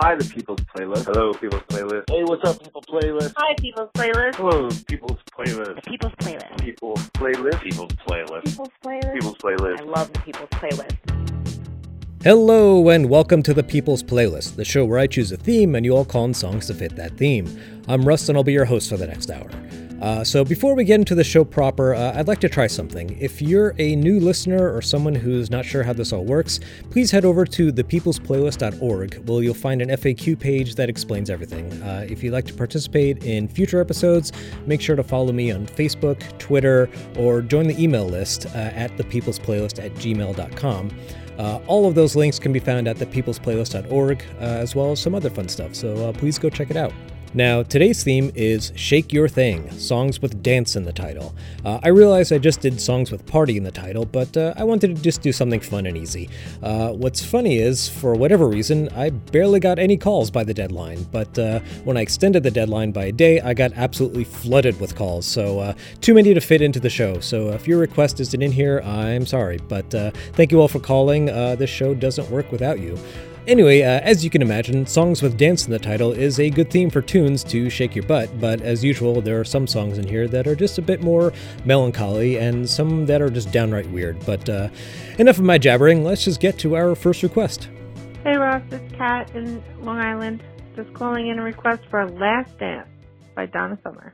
Hi, the People's Playlist. Hello, People's Playlist. Hey, what's up, People Playlist? Hi, People's Playlist. Hello, People's Playlist. People's Playlist. People's Playlist. People's Playlist. People's Playlist. People's Playlist. I love the People's Playlist. Hello, and welcome to the People's Playlist, the show where I choose a theme and you all call on songs to fit that theme. I'm Russ, and I'll be your host for the next hour. Uh, so, before we get into the show proper, uh, I'd like to try something. If you're a new listener or someone who's not sure how this all works, please head over to thepeoplesplaylist.org, where you'll find an FAQ page that explains everything. Uh, if you'd like to participate in future episodes, make sure to follow me on Facebook, Twitter, or join the email list uh, at thepeoplesplaylist at gmail.com. Uh, all of those links can be found at thepeoplesplaylist.org, uh, as well as some other fun stuff, so uh, please go check it out. Now, today's theme is Shake Your Thing, songs with dance in the title. Uh, I realize I just did songs with party in the title, but uh, I wanted to just do something fun and easy. Uh, what's funny is, for whatever reason, I barely got any calls by the deadline, but uh, when I extended the deadline by a day, I got absolutely flooded with calls, so uh, too many to fit into the show. So if your request isn't in here, I'm sorry, but uh, thank you all for calling. This show doesn't work without you. Anyway, uh, as you can imagine, songs with dance in the title is a good theme for tunes to shake your butt, but as usual, there are some songs in here that are just a bit more melancholy and some that are just downright weird. But uh, enough of my jabbering, let's just get to our first request. Hey Ross, it's Kat in Long Island. Just calling in a request for Last Dance by Donna Summer.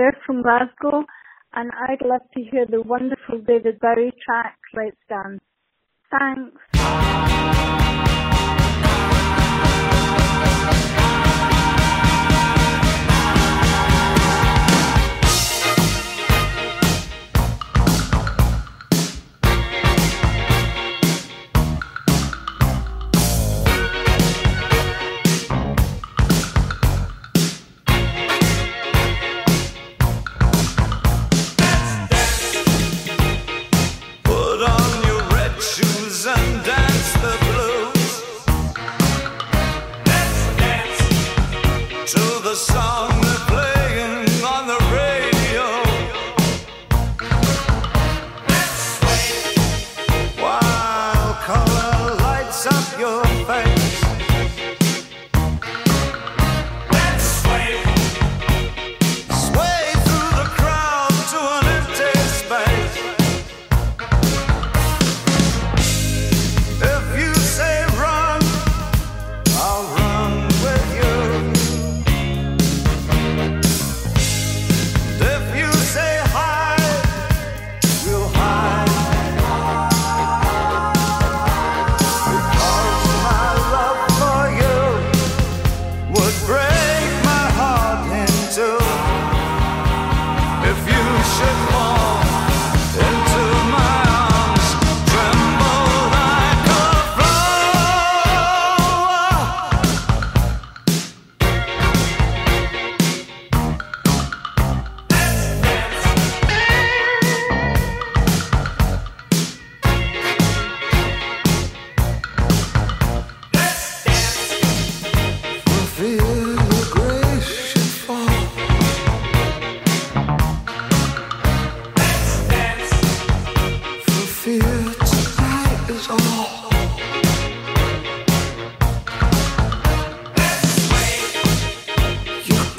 Claire from Glasgow, and I'd love to hear the wonderful David Bowie track, Let's Dance. Thanks.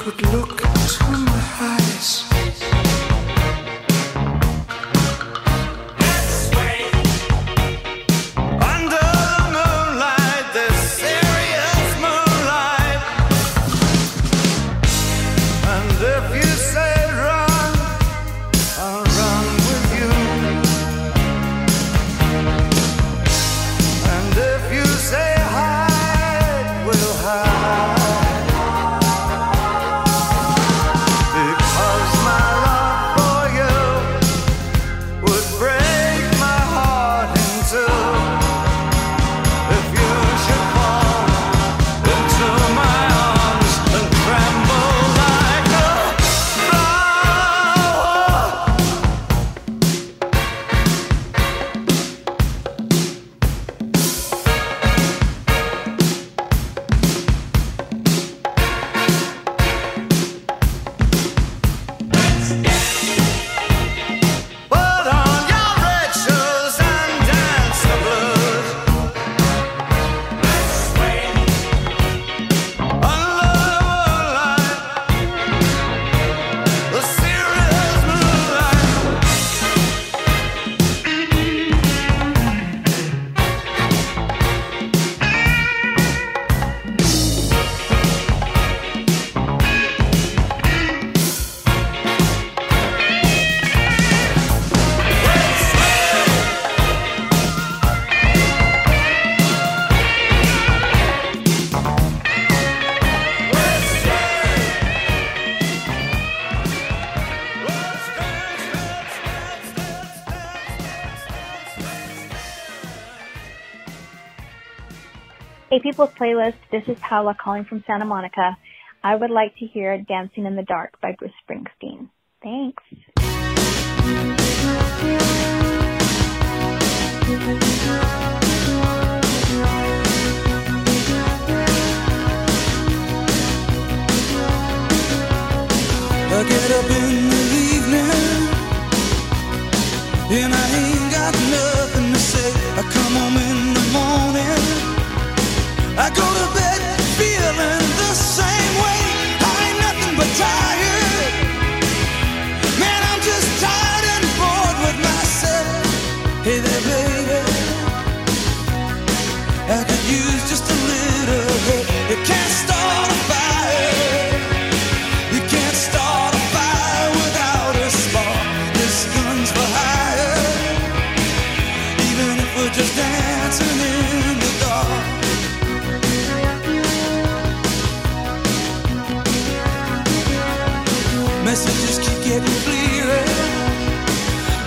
could look to me. People's Playlist, this is Paula calling from Santa Monica. I would like to hear Dancing in the Dark by Bruce Springsteen. Thanks. I get up in the evening and I ain't got nothing to say. I come home in the morning. I go to bed.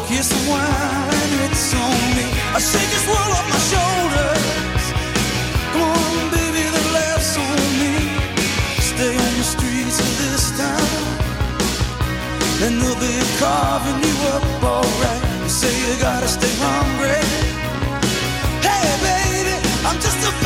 A joke, wine, it's on me. I shake this world off my shoulders. Come on, baby, the laughs on me. Stay on the streets of this town, and they'll be carving you up alright. You say you gotta stay hungry. Hey, baby, I'm just a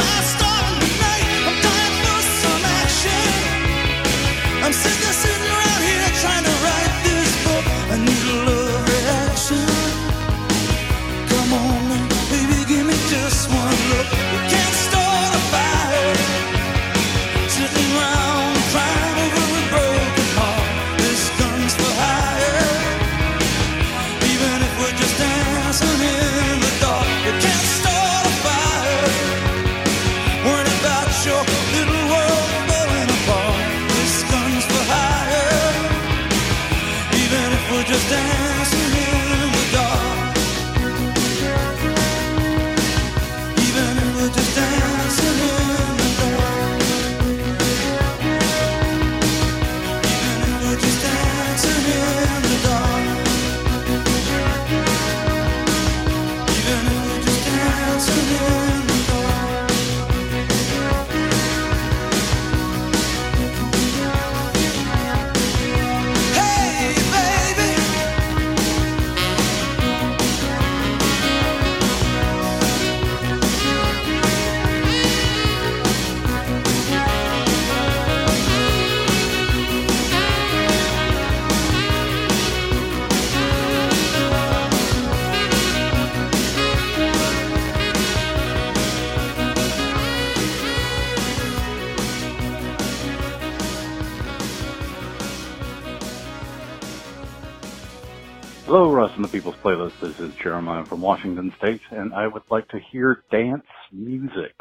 Jeremiah from Washington State, and I would like to hear dance music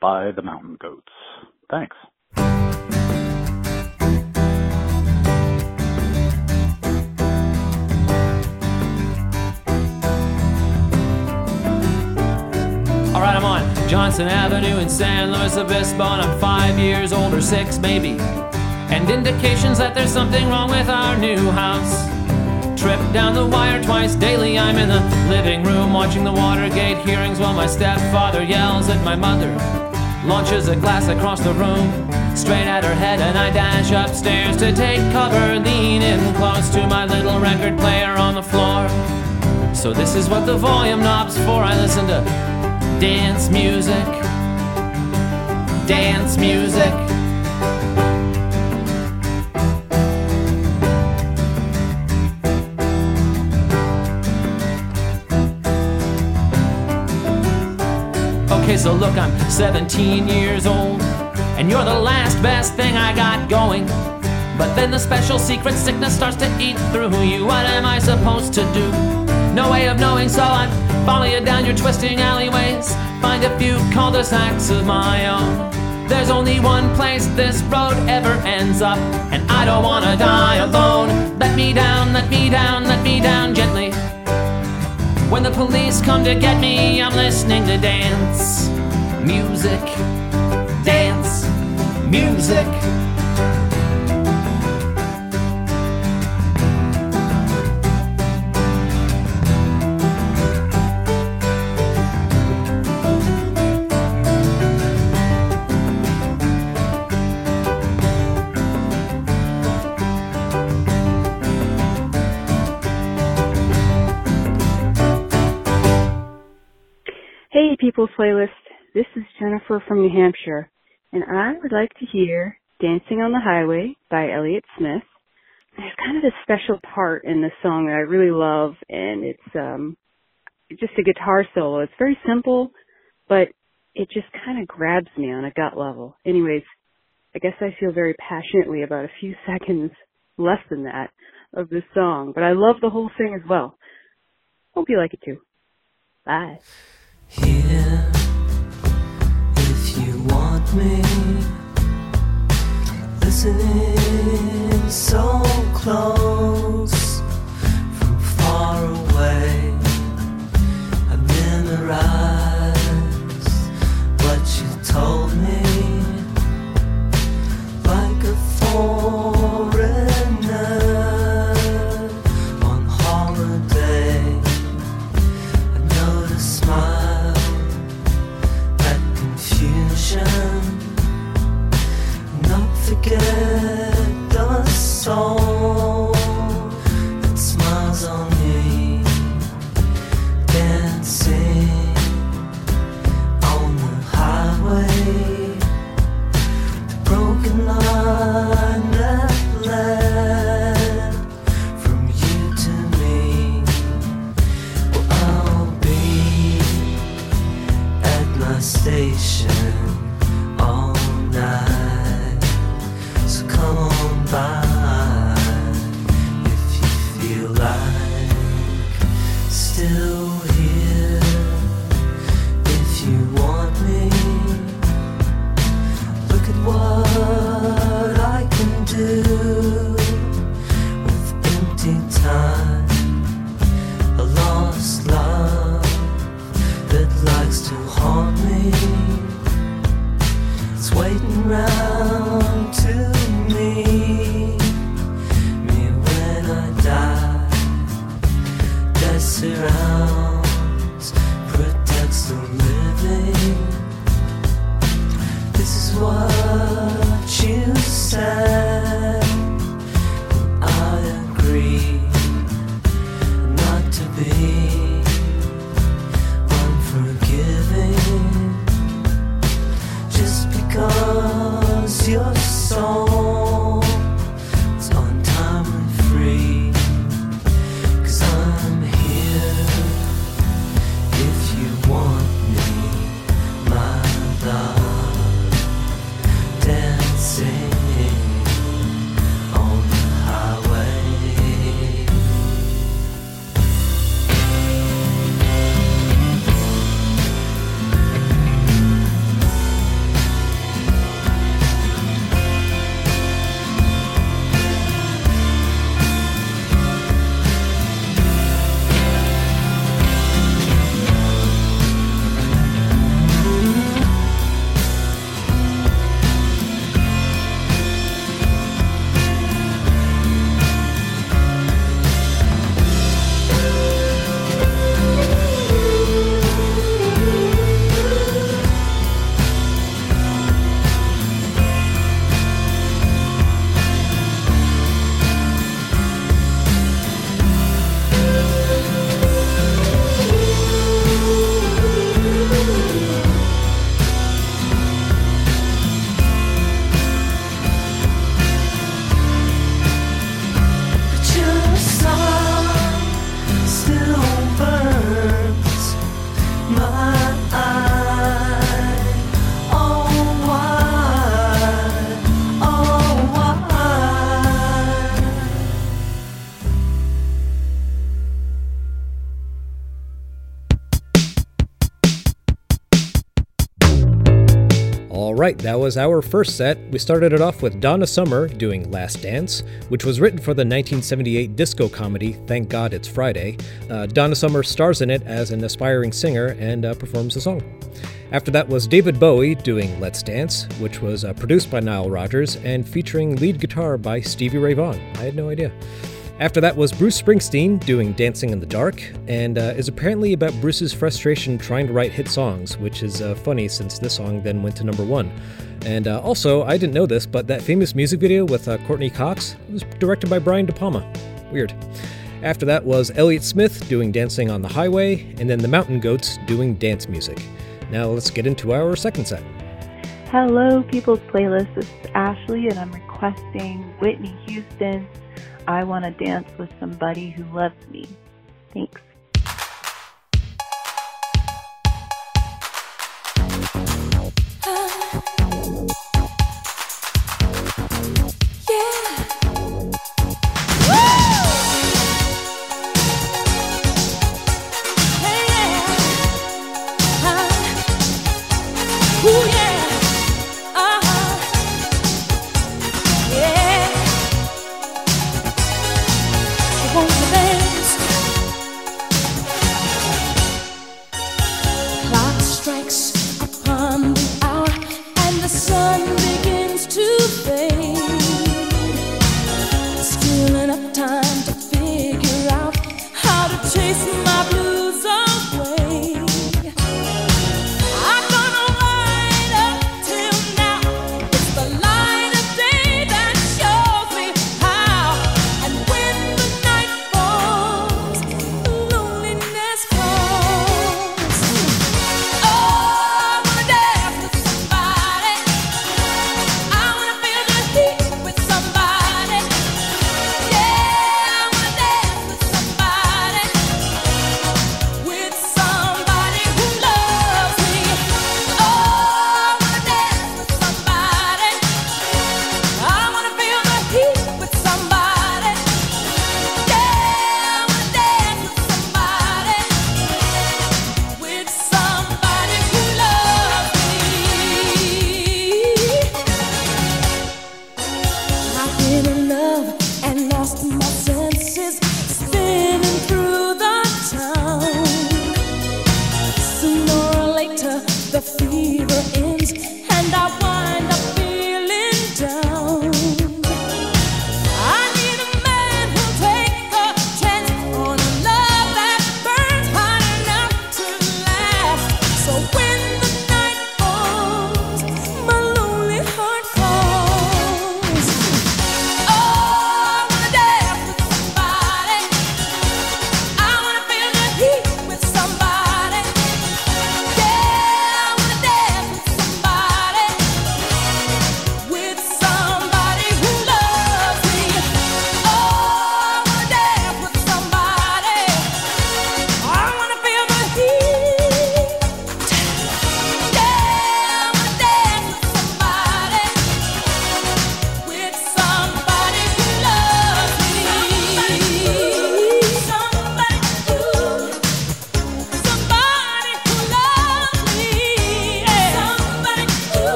by the Mountain Goats. Thanks. All right, I'm on Johnson Avenue in San Luis Obispo, and I'm five years old or six, maybe. And indications that there's something wrong with our new house. Trip down the wire twice daily. I'm in the living room watching the Watergate hearings while my stepfather yells at my mother. Launches a glass across the room, straight at her head, and I dash upstairs to take cover, lean in close to my little record player on the floor. So this is what the volume knob's for. I listen to dance music, dance music. So look, I'm 17 years old, and you're the last best thing I got going. But then the special secret sickness starts to eat through you. What am I supposed to do? No way of knowing, so I follow you down your twisting alleyways. Find a few cul-de-sacs of my own. There's only one place this road ever ends up, and I don't wanna die alone. Let me down, let me down, let me down gently. When the police come to get me, I'm listening to dance music, dance music. People's Playlist. This is Jennifer from New Hampshire, and I would like to hear Dancing on the Highway by Elliott Smith. There's kind of a special part in this song that I really love, and it's um, just a guitar solo. It's very simple, but it just kind of grabs me on a gut level. Anyways, I guess I feel very passionately about a few seconds less than that of this song, but I love the whole thing as well. Hope you like it too. Bye. Here, if you want me, listening so close from far away. I what you told me, like a foreigner station right, that was our first set. We started it off with Donna Summer doing Last Dance, which was written for the 1978 disco comedy Thank God It's Friday. Uh, Donna Summer stars in it as an aspiring singer and uh, performs the song. After that was David Bowie doing Let's Dance, which was uh, produced by Nile Rodgers and featuring lead guitar by Stevie Ray Vaughan. I had no idea. After that was Bruce Springsteen doing Dancing in the Dark, and uh, is apparently about Bruce's frustration trying to write hit songs, which is uh, funny since this song then went to number one. And uh, also, I didn't know this, but that famous music video with uh, Courteney Cox was directed by Brian De Palma. Weird. After that was Elliott Smith doing Dancing on the Highway, and then the Mountain Goats doing dance music. Now let's get into our second set. Hello, People's Playlist. This is Ashley, and I'm requesting Whitney Houston. I want to dance with somebody who loves me. Thanks.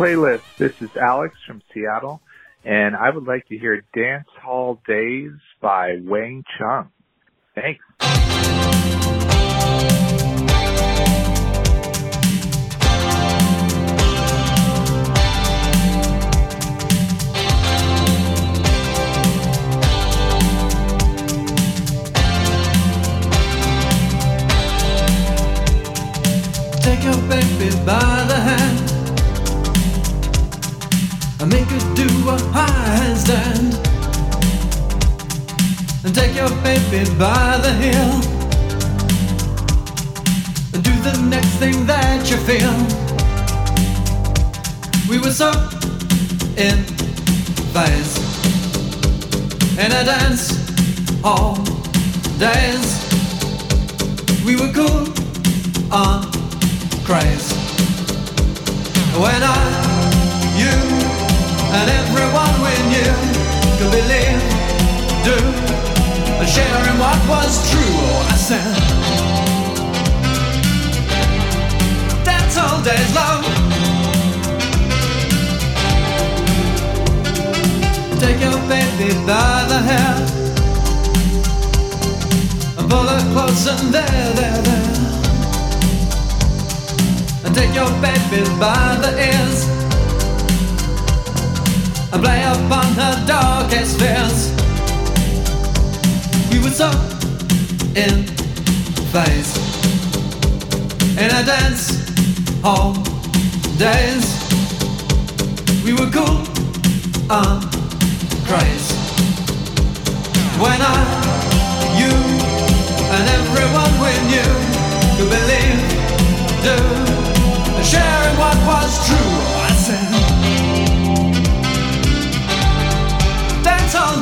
playlist. This is Alex from Seattle, and I would like to hear Dance Hall Days by Wang Chung. Thanks. your baby by the hand and make her do a handstand. And take your baby by the heel and do the next thing that you feel. We were so in phase in a dance all days. We were cool on craze. When I, you, and everyone we knew could believe, do, and share in what was true. Oh, I said, That's all days long. Take your baby by the hair and pull her close and there, there, there and take your baby by the ears and play upon her darkest fears. We were so in phase in a dance hall days. We were cool on craze when I, you, and everyone we knew could believe, do sharing what was true.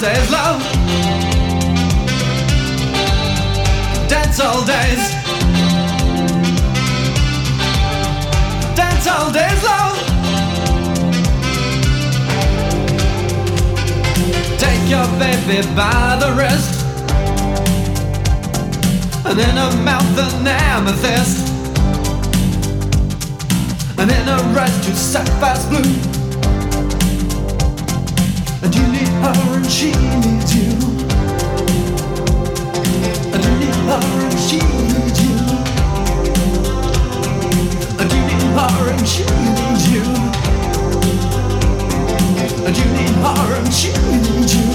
Days, love. Dance all days. Dance all days, love. Take your baby by the wrist. And in her mouth an amethyst and in a red to sapphire's blue. Her and she needs you. And need her and she needs you. And you need her and she needs you. And you need her and she needs you.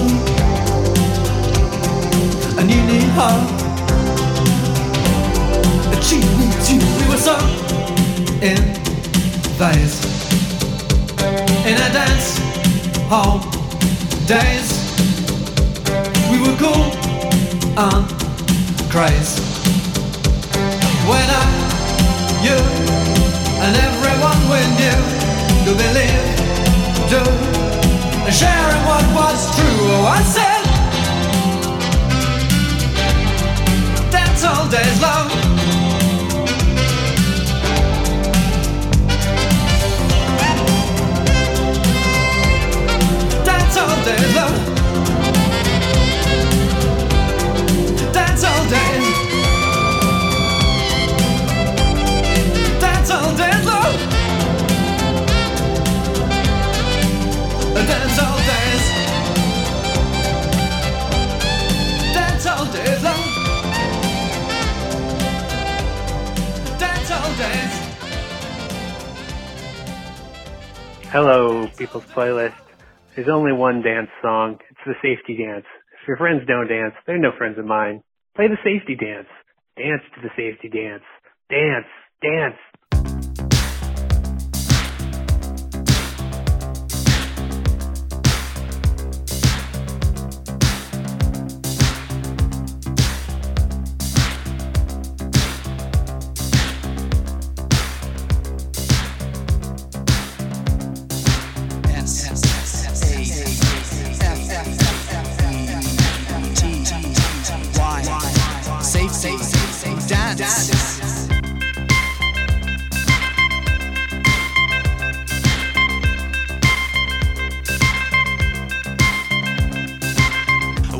And need her. She needs you. We were so in phase in a dance hall days. We were cool on craze when I, you, and everyone we knew could believe, do, and sharing what was true. Oh, I said, There's only one dance song. It's the safety dance. If your friends don't dance, they're no friends of mine. Play the safety dance. Dance to the safety dance. Dance, dance. dance.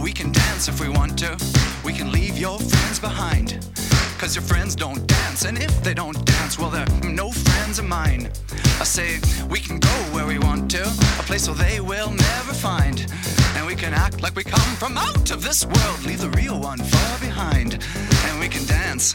We can dance if we want to. We can leave your friends behind. Cause your friends don't dance, and if they don't dance, well, they're no friends of mine. I say, we can go where we want to, a place where they will never find. And we can act like we come from out of this world, leave the real one far behind. And we can dance.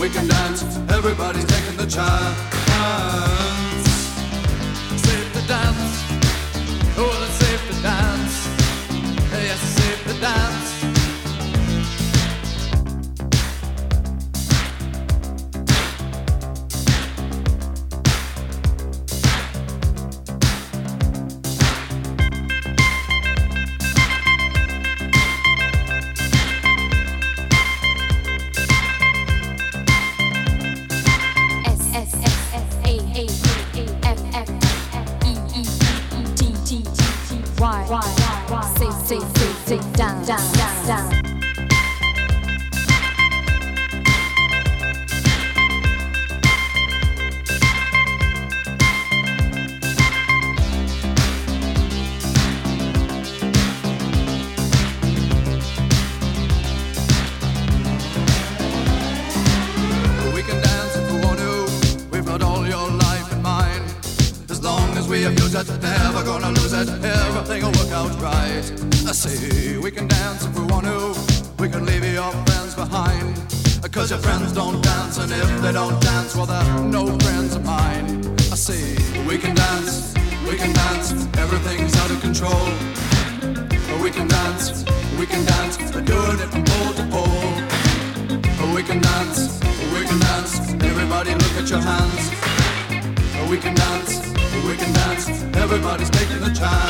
we can dance. Everybody's taking the chance. Safe to dance. Oh, it's safe to dance. Yes, safe to dance. We can dance, we can dance. Everybody's taking the chance.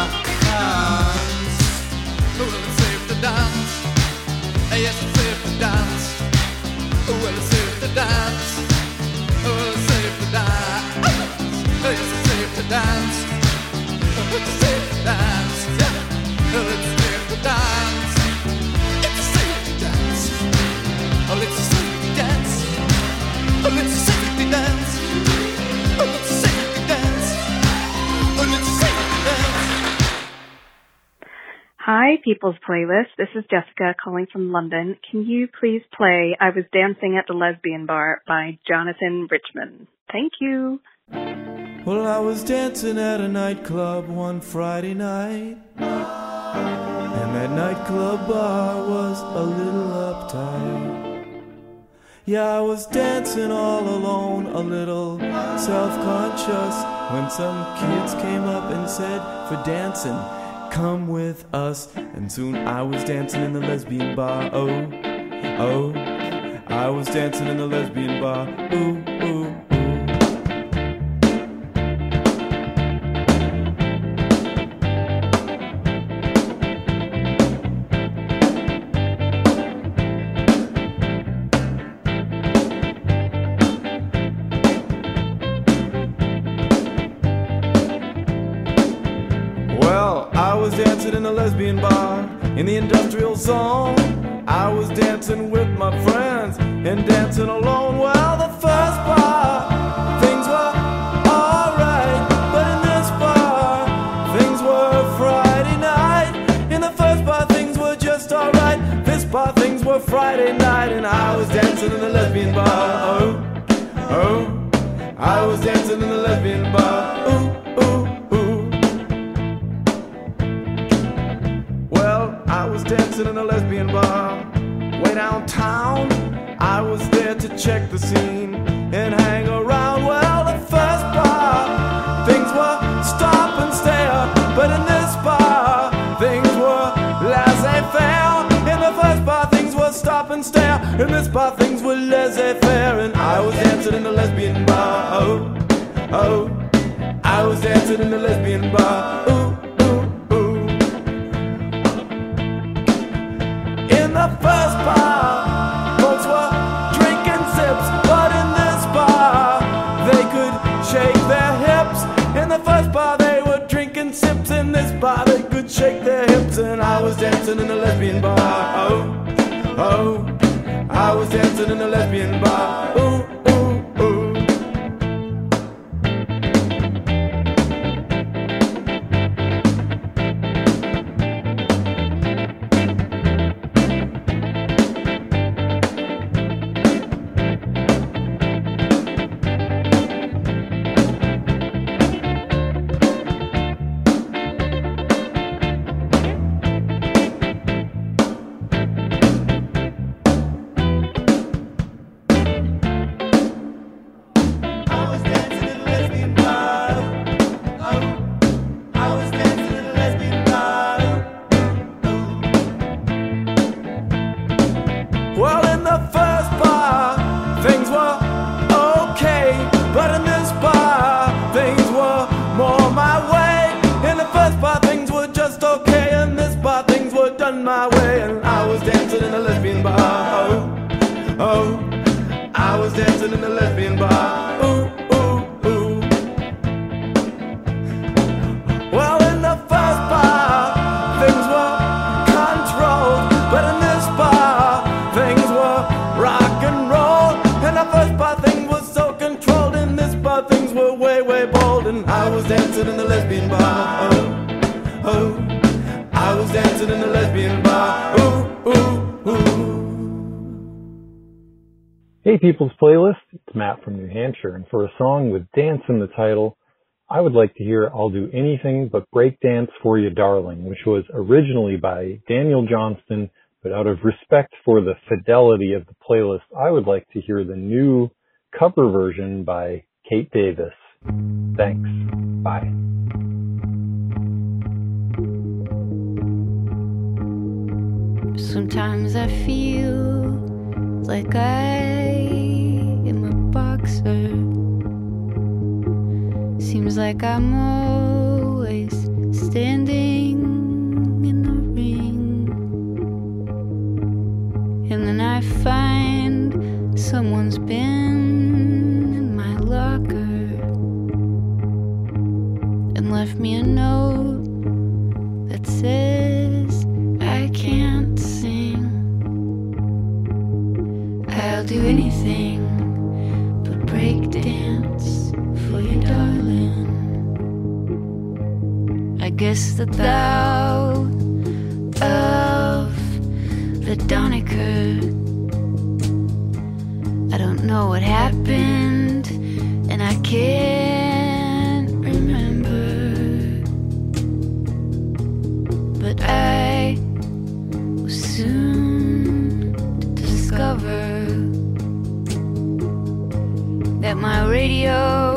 People's Playlist. This is Jessica calling from London. Can you please play I Was Dancing at the Lesbian Bar by Jonathan Richman? Thank you. Well, I was dancing at a nightclub one Friday night. And that nightclub bar was a little uptight. Yeah, I was dancing all alone, a little self conscious, when some kids came up and said, For dancing, come with us. And soon I was dancing in the lesbian bar. Oh, oh, I was dancing in the lesbian bar. Ooh, ooh. Well, lesbian bar in the industrial zone. I was dancing with my friends and dancing alone while the first bar. Friday night and I was dancing in the lesbian bar. Oh, oh, I was dancing in the lesbian bar. Ooh. Dancing in a lesbian bar way downtown. I was there to check the scene and hang around. Well, the first bar, things were stop and stare, but in this bar, things were laissez faire. In the first bar, things were stop and stare. In this bar, things were laissez faire, and I was dancing in a lesbian bar. Oh, oh, I was dancing in a lesbian bar. Ooh, shake their hips, and I was dancing in a lesbian bar. Oh, oh, I was dancing in a lesbian bar. Ooh, I would like to hear I'll Do Anything But Break Dance For You Darling, which was originally by Daniel Johnston, but out of respect for the fidelity of the playlist, I would like to hear the new cover version by Kate Davis. Thanks. Bye. Sometimes I feel like I am a boxer. Seems like I'm always standing in the ring. And then I find someone's been in my locker and left me a note that says guess the thou of the Doniker. I don't know what happened, and I can't remember. But I was soon discover that my radio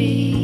free.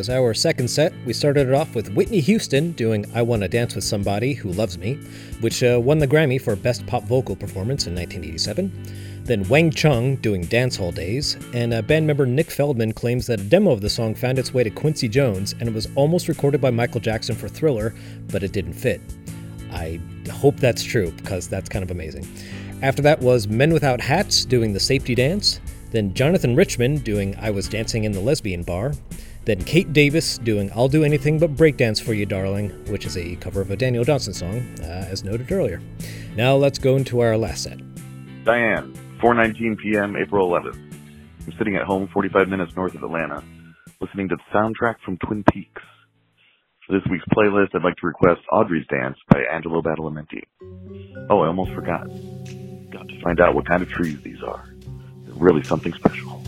Was our second set. We started it off with Whitney Houston doing I Wanna Dance with Somebody Who Loves Me, which uh, won the Grammy for Best Pop Vocal Performance in 1987. Then Wang Chung doing Dance Hall Days, and uh, band member Nick Feldman claims that a demo of the song found its way to Quincy Jones and it was almost recorded by Michael Jackson for Thriller, but it didn't fit. I hope that's true because that's kind of amazing. After that was Men Without Hats doing the Safety Dance, then Jonathan Richman doing I Was Dancing in the Lesbian Bar, then Kate Davis doing I'll Do Anything But Breakdance for You, Darling, which is a cover of a Daniel Johnston song, uh, as noted earlier. Now let's go into our last set. Diane, 4:19 p.m. April 11th. I'm sitting at home 45 minutes north of Atlanta, listening to the soundtrack from Twin Peaks. For this week's playlist, I'd like to request Audrey's Dance by Angelo Badalamenti. Oh, I almost forgot. Got to find out what kind of trees these are. They're really something special.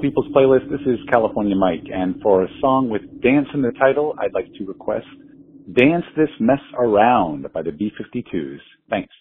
People's Playlist. This is California Mike, and for a song with dance in the title, I'd like to request Dance This Mess Around by the B52s. Thanks.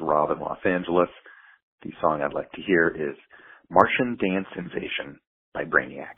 Rob in Los Angeles. The song I'd like to hear is Martian Dance Sensation by Brainiac.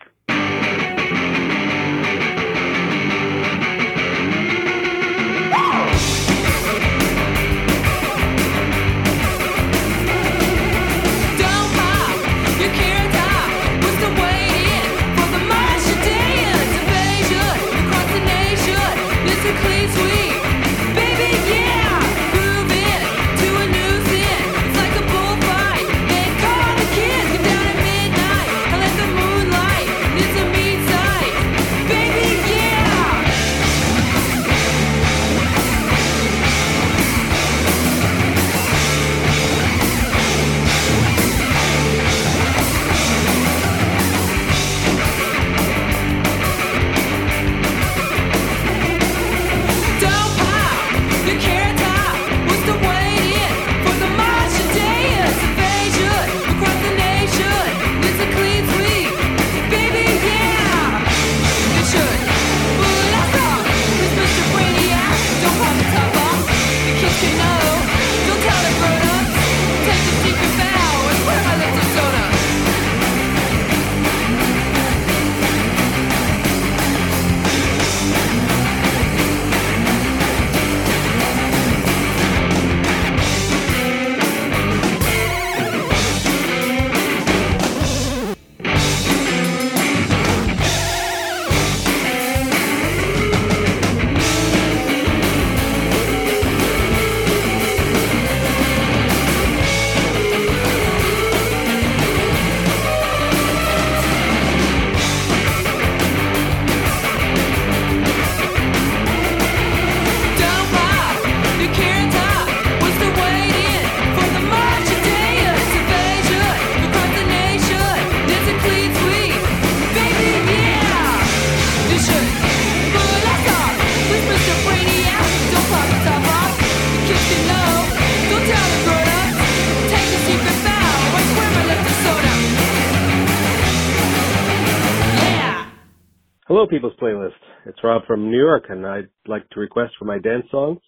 It's Rob from New York, and I'd like to request for my dance song,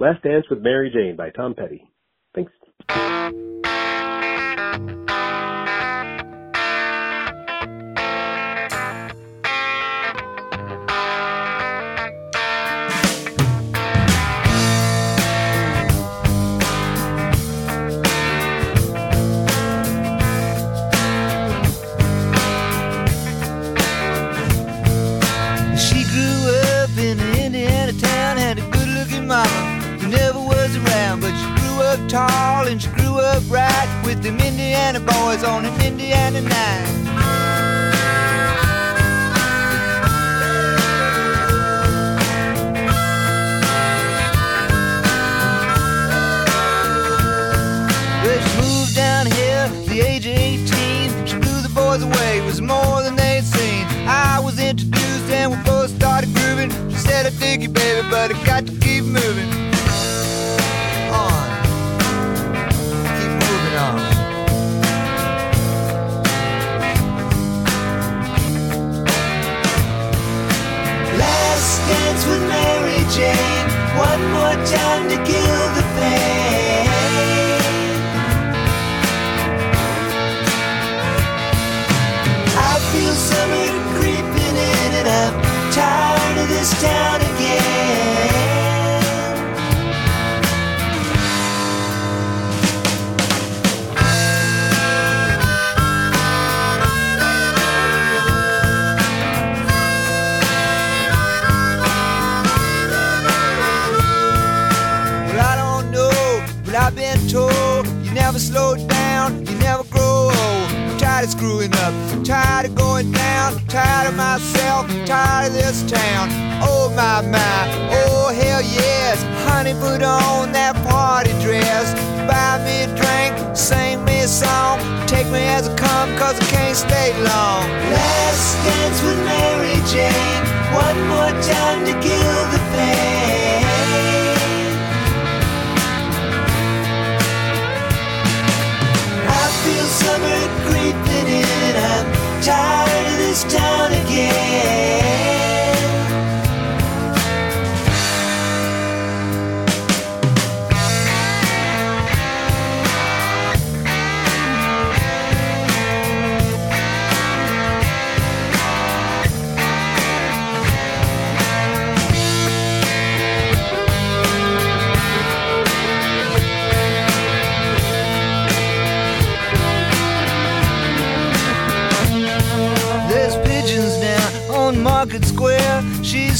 Last Dance with Mary Jane by Tom Petty. Thanks. Tall and she grew up right with them Indiana boys on an Indiana night. She moved down here the age of 18. She blew the boys away, it was more than they'd seen. I was introduced and we both started grooving. She said, I dig you, baby, but I got to keep moving. Jane. One more time to kill the pain. I feel summer creeping in and I'm tired of this town never slow down, you never grow old. I'm tired of screwing up, I'm tired of going down, I'm tired of myself, I'm tired of this town. Oh my my, oh hell yes, honey, put on that party dress. Buy me a drink, sing me a song, take me as I come, cause I can't stay long. Last dance with Mary Jane, one more time to kill the pain. This town again.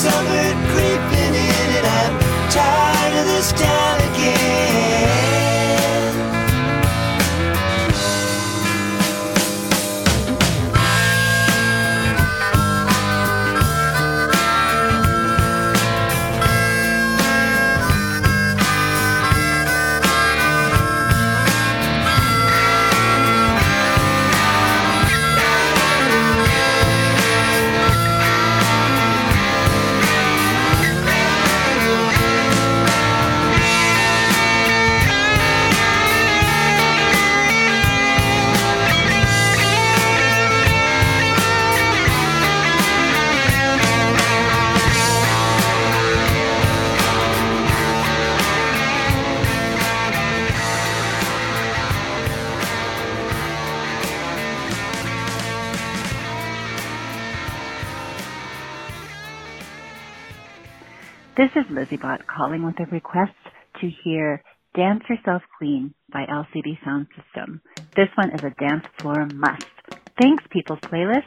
Summer creeping in and I'm tired of this town again. is Lizzie Bot calling with a request to hear Dance Yourself Clean" by LCD Sound System. This one is a dance floor must. Thanks, People's Playlist.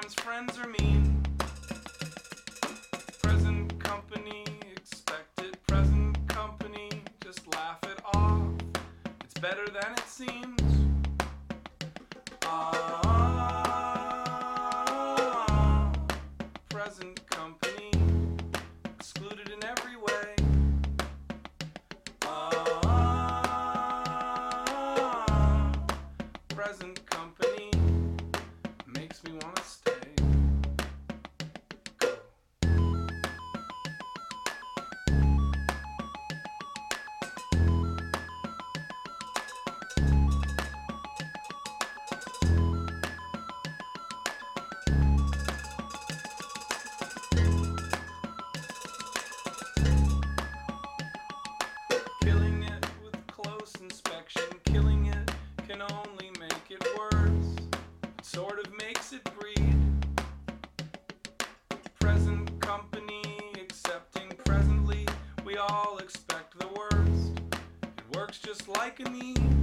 Sometimes friends are mean. balcony.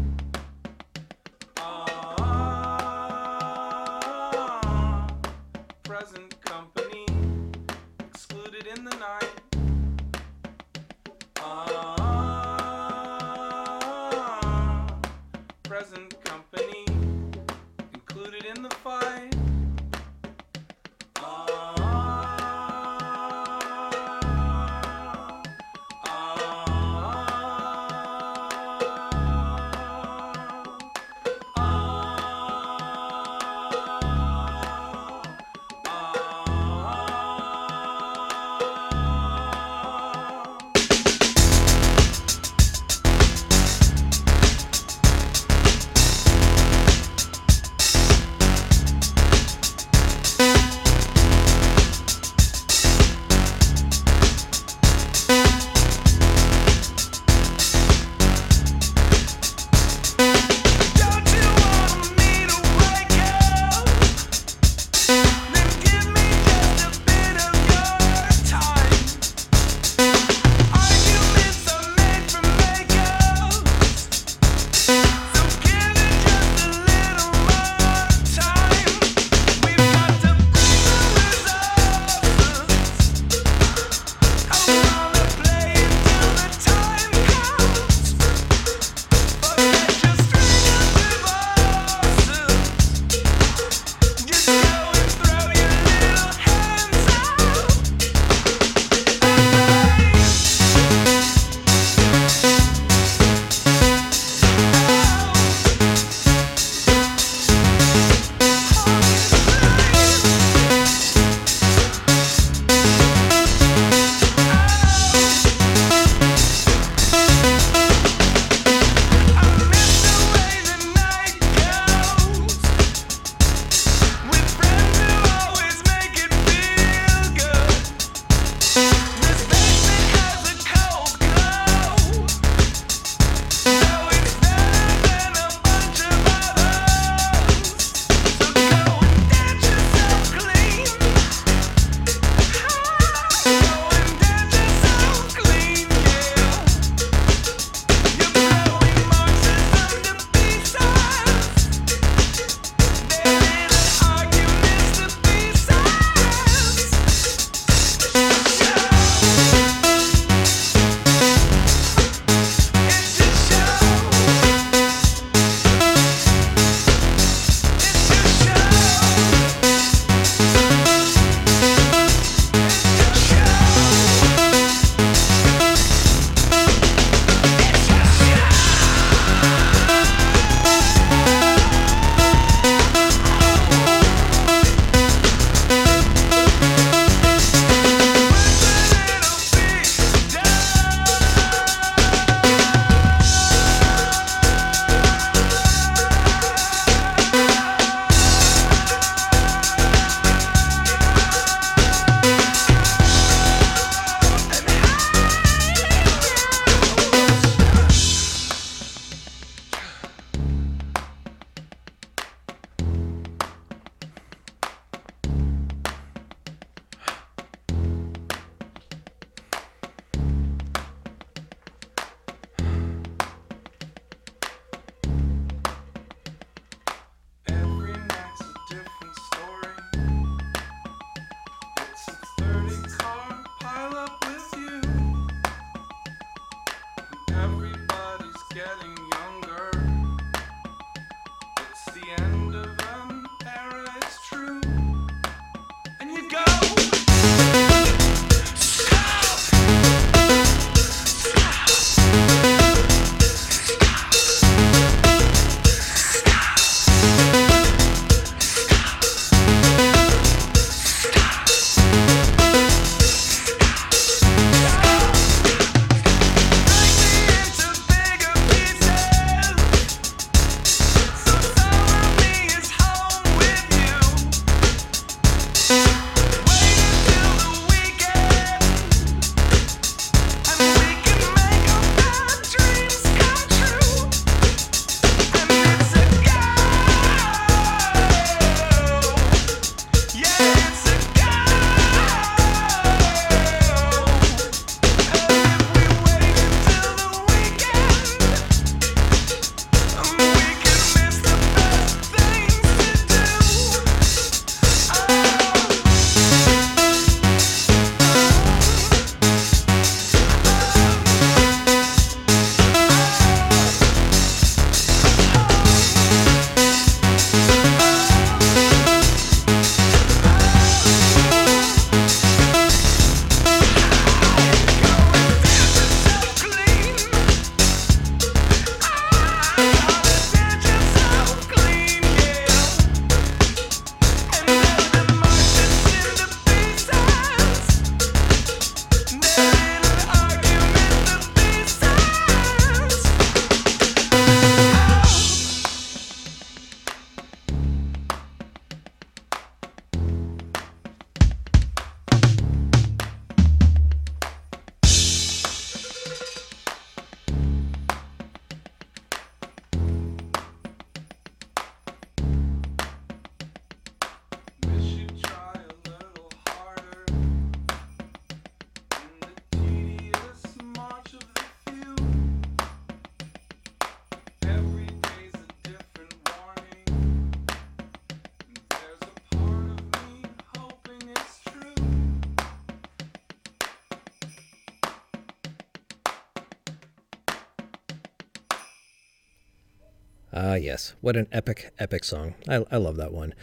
What an epic, epic song. I, I love that one.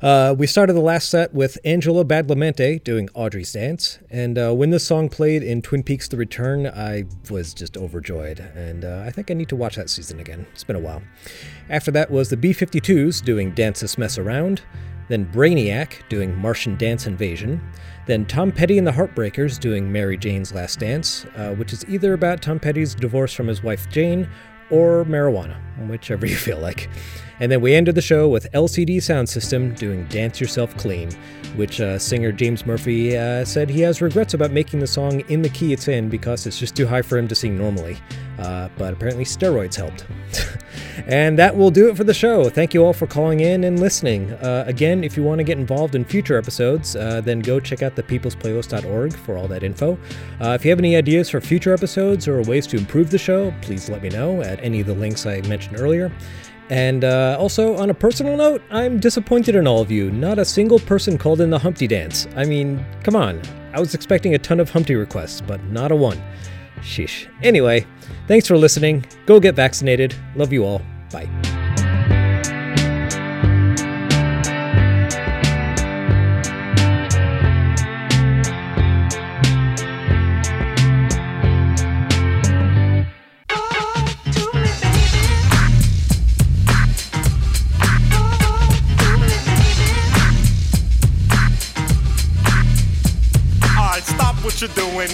Uh, we started the last set with Angelo Badalamenti doing Audrey's Dance, and uh, when this song played in Twin Peaks The Return, I was just overjoyed, and uh, I think I need to watch that season again. It's been a while. After that was the B 52s doing Dance This Mess Around, then Brainiac doing Martian Dance Invasion, then Tom Petty and the Heartbreakers doing Mary Jane's Last Dance, uh, which is either about Tom Petty's divorce from his wife Jane or marijuana, whichever you feel like. And then we ended the show with LCD Soundsystem doing Dance Yourself Clean, which uh, singer James Murphy uh, said he has regrets about making the song in the key it's in because it's just too high for him to sing normally. Uh, but apparently steroids helped. and that will do it for the show. Thank you all for calling in and listening. Uh, again, if you want to get involved in future episodes, uh, then go check out thepeoplesplaylist.org for all that info. Uh, if you have any ideas for future episodes or ways to improve the show, please let me know at any of the links I mentioned earlier. And uh, also, on a personal note, I'm disappointed in all of you. Not a single person called in the Humpty Dance. I mean, come on. I was expecting a ton of Humpty requests, but not a one. Sheesh. Anyway, thanks for listening. Go get vaccinated. Love you all. Bye.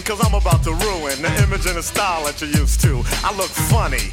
Cause I'm about to ruin the image and the style that you're used to. I look funny.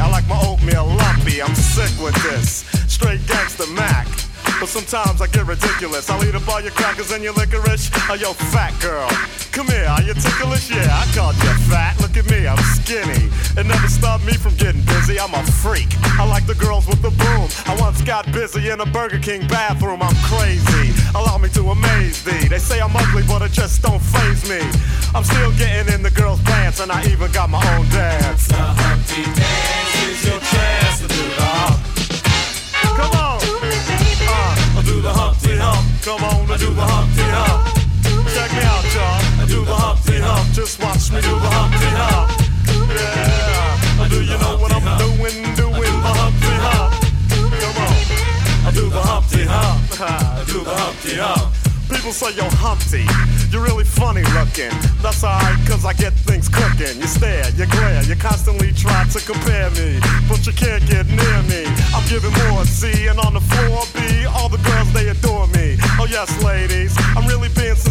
I like my oatmeal lumpy, I'm sick with this. Straight gangster Mac. But sometimes I get ridiculous. I'll eat up all your crackers and your licorice. Oh, yo, fat girl. Come here, are you ticklish? Yeah, I called you fat. Look me, I'm skinny. It never stopped me from getting busy. I'm a freak. I like the girls with the boom. I once got busy in a Burger King bathroom. I'm crazy. Allow me to amaze thee. They say I'm ugly, but it just don't phase me. I'm still getting in the girls' pants, and I even got my own dance. The Humpty Dance is your chance to do the hump. Come on. Uh, I do the Humpty Hump. Come on, I do the Humpty Hump. Check me out, y'all. I do the Humpty Hump. Just watch me do the Humpty Hump. Yeah. Do you know what I'm doing? Doing the Humpty Hump. Come on. I do the Humpty Hump. I do the Humpty Hump. People say, yo, Humpty, you're really funny looking. That's alright, cause I get things cooking. You stare, you glare, you constantly try to compare me. But you can't get near me. I'm giving more C, and on the floor B, all the girls, they adore me. Oh, yes, ladies, I'm really being sincere,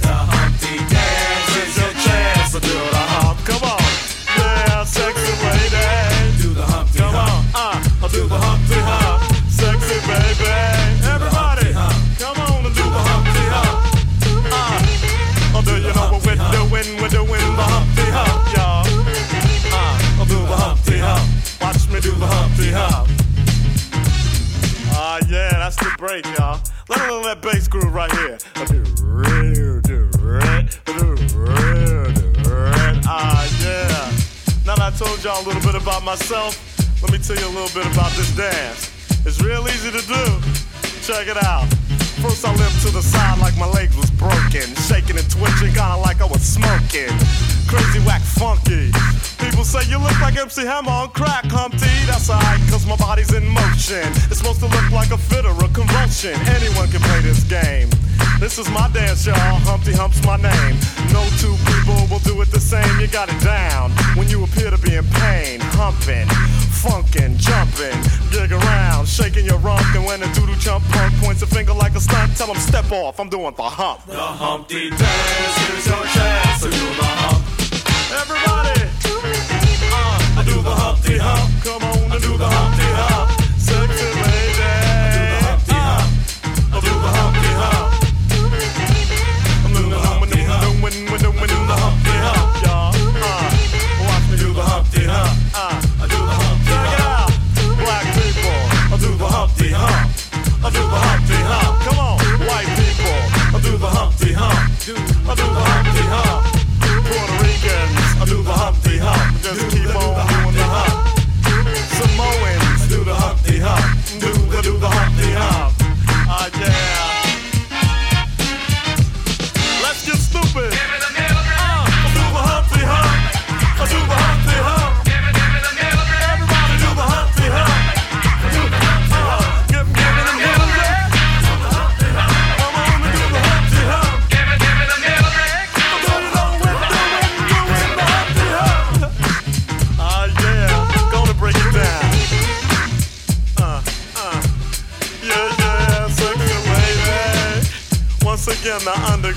The Humpty dance is your chance to do the hump. Come on, yeah, sexy lady. Do the Humpty Come on, uh, I'll do the Humpty hump. Sexy baby, everybody, come on and do the Humpty hump. Uh, oh, do you know what we're doing? We're doing the Humpty hump, y'all. Uh, I'll do the Humpty hump. Watch me do the Humpty hump. Ah, yeah, that's the break, y'all. Let know that bass groove right here. Told y'all a little bit about myself, let me tell you a little bit about this dance. It's real easy to do. Check it out. First I limped to the side like my legs was broken. Shaking and twitching, kinda like I was smoking. Crazy whack funky. People say you look like MC Hammer on crack, Humpty. That's alright, cause my body's in motion. It's supposed to look like a fit or a convulsion. Anyone can play this game. This is my dance, y'all. Humpty Hump's my name. No two people will do it the same. You got it down when you appear to be in pain. Humping, funkin', jumping, giggling. in your rump. And when the doodle chump punk points a finger like a stunt, tell him step off. I'm doing the hump. The Humpty Dance, here's your chance to do the hump. Everybody, uh, I do the Humpty Hump. Come on, I do the Humpty Hump.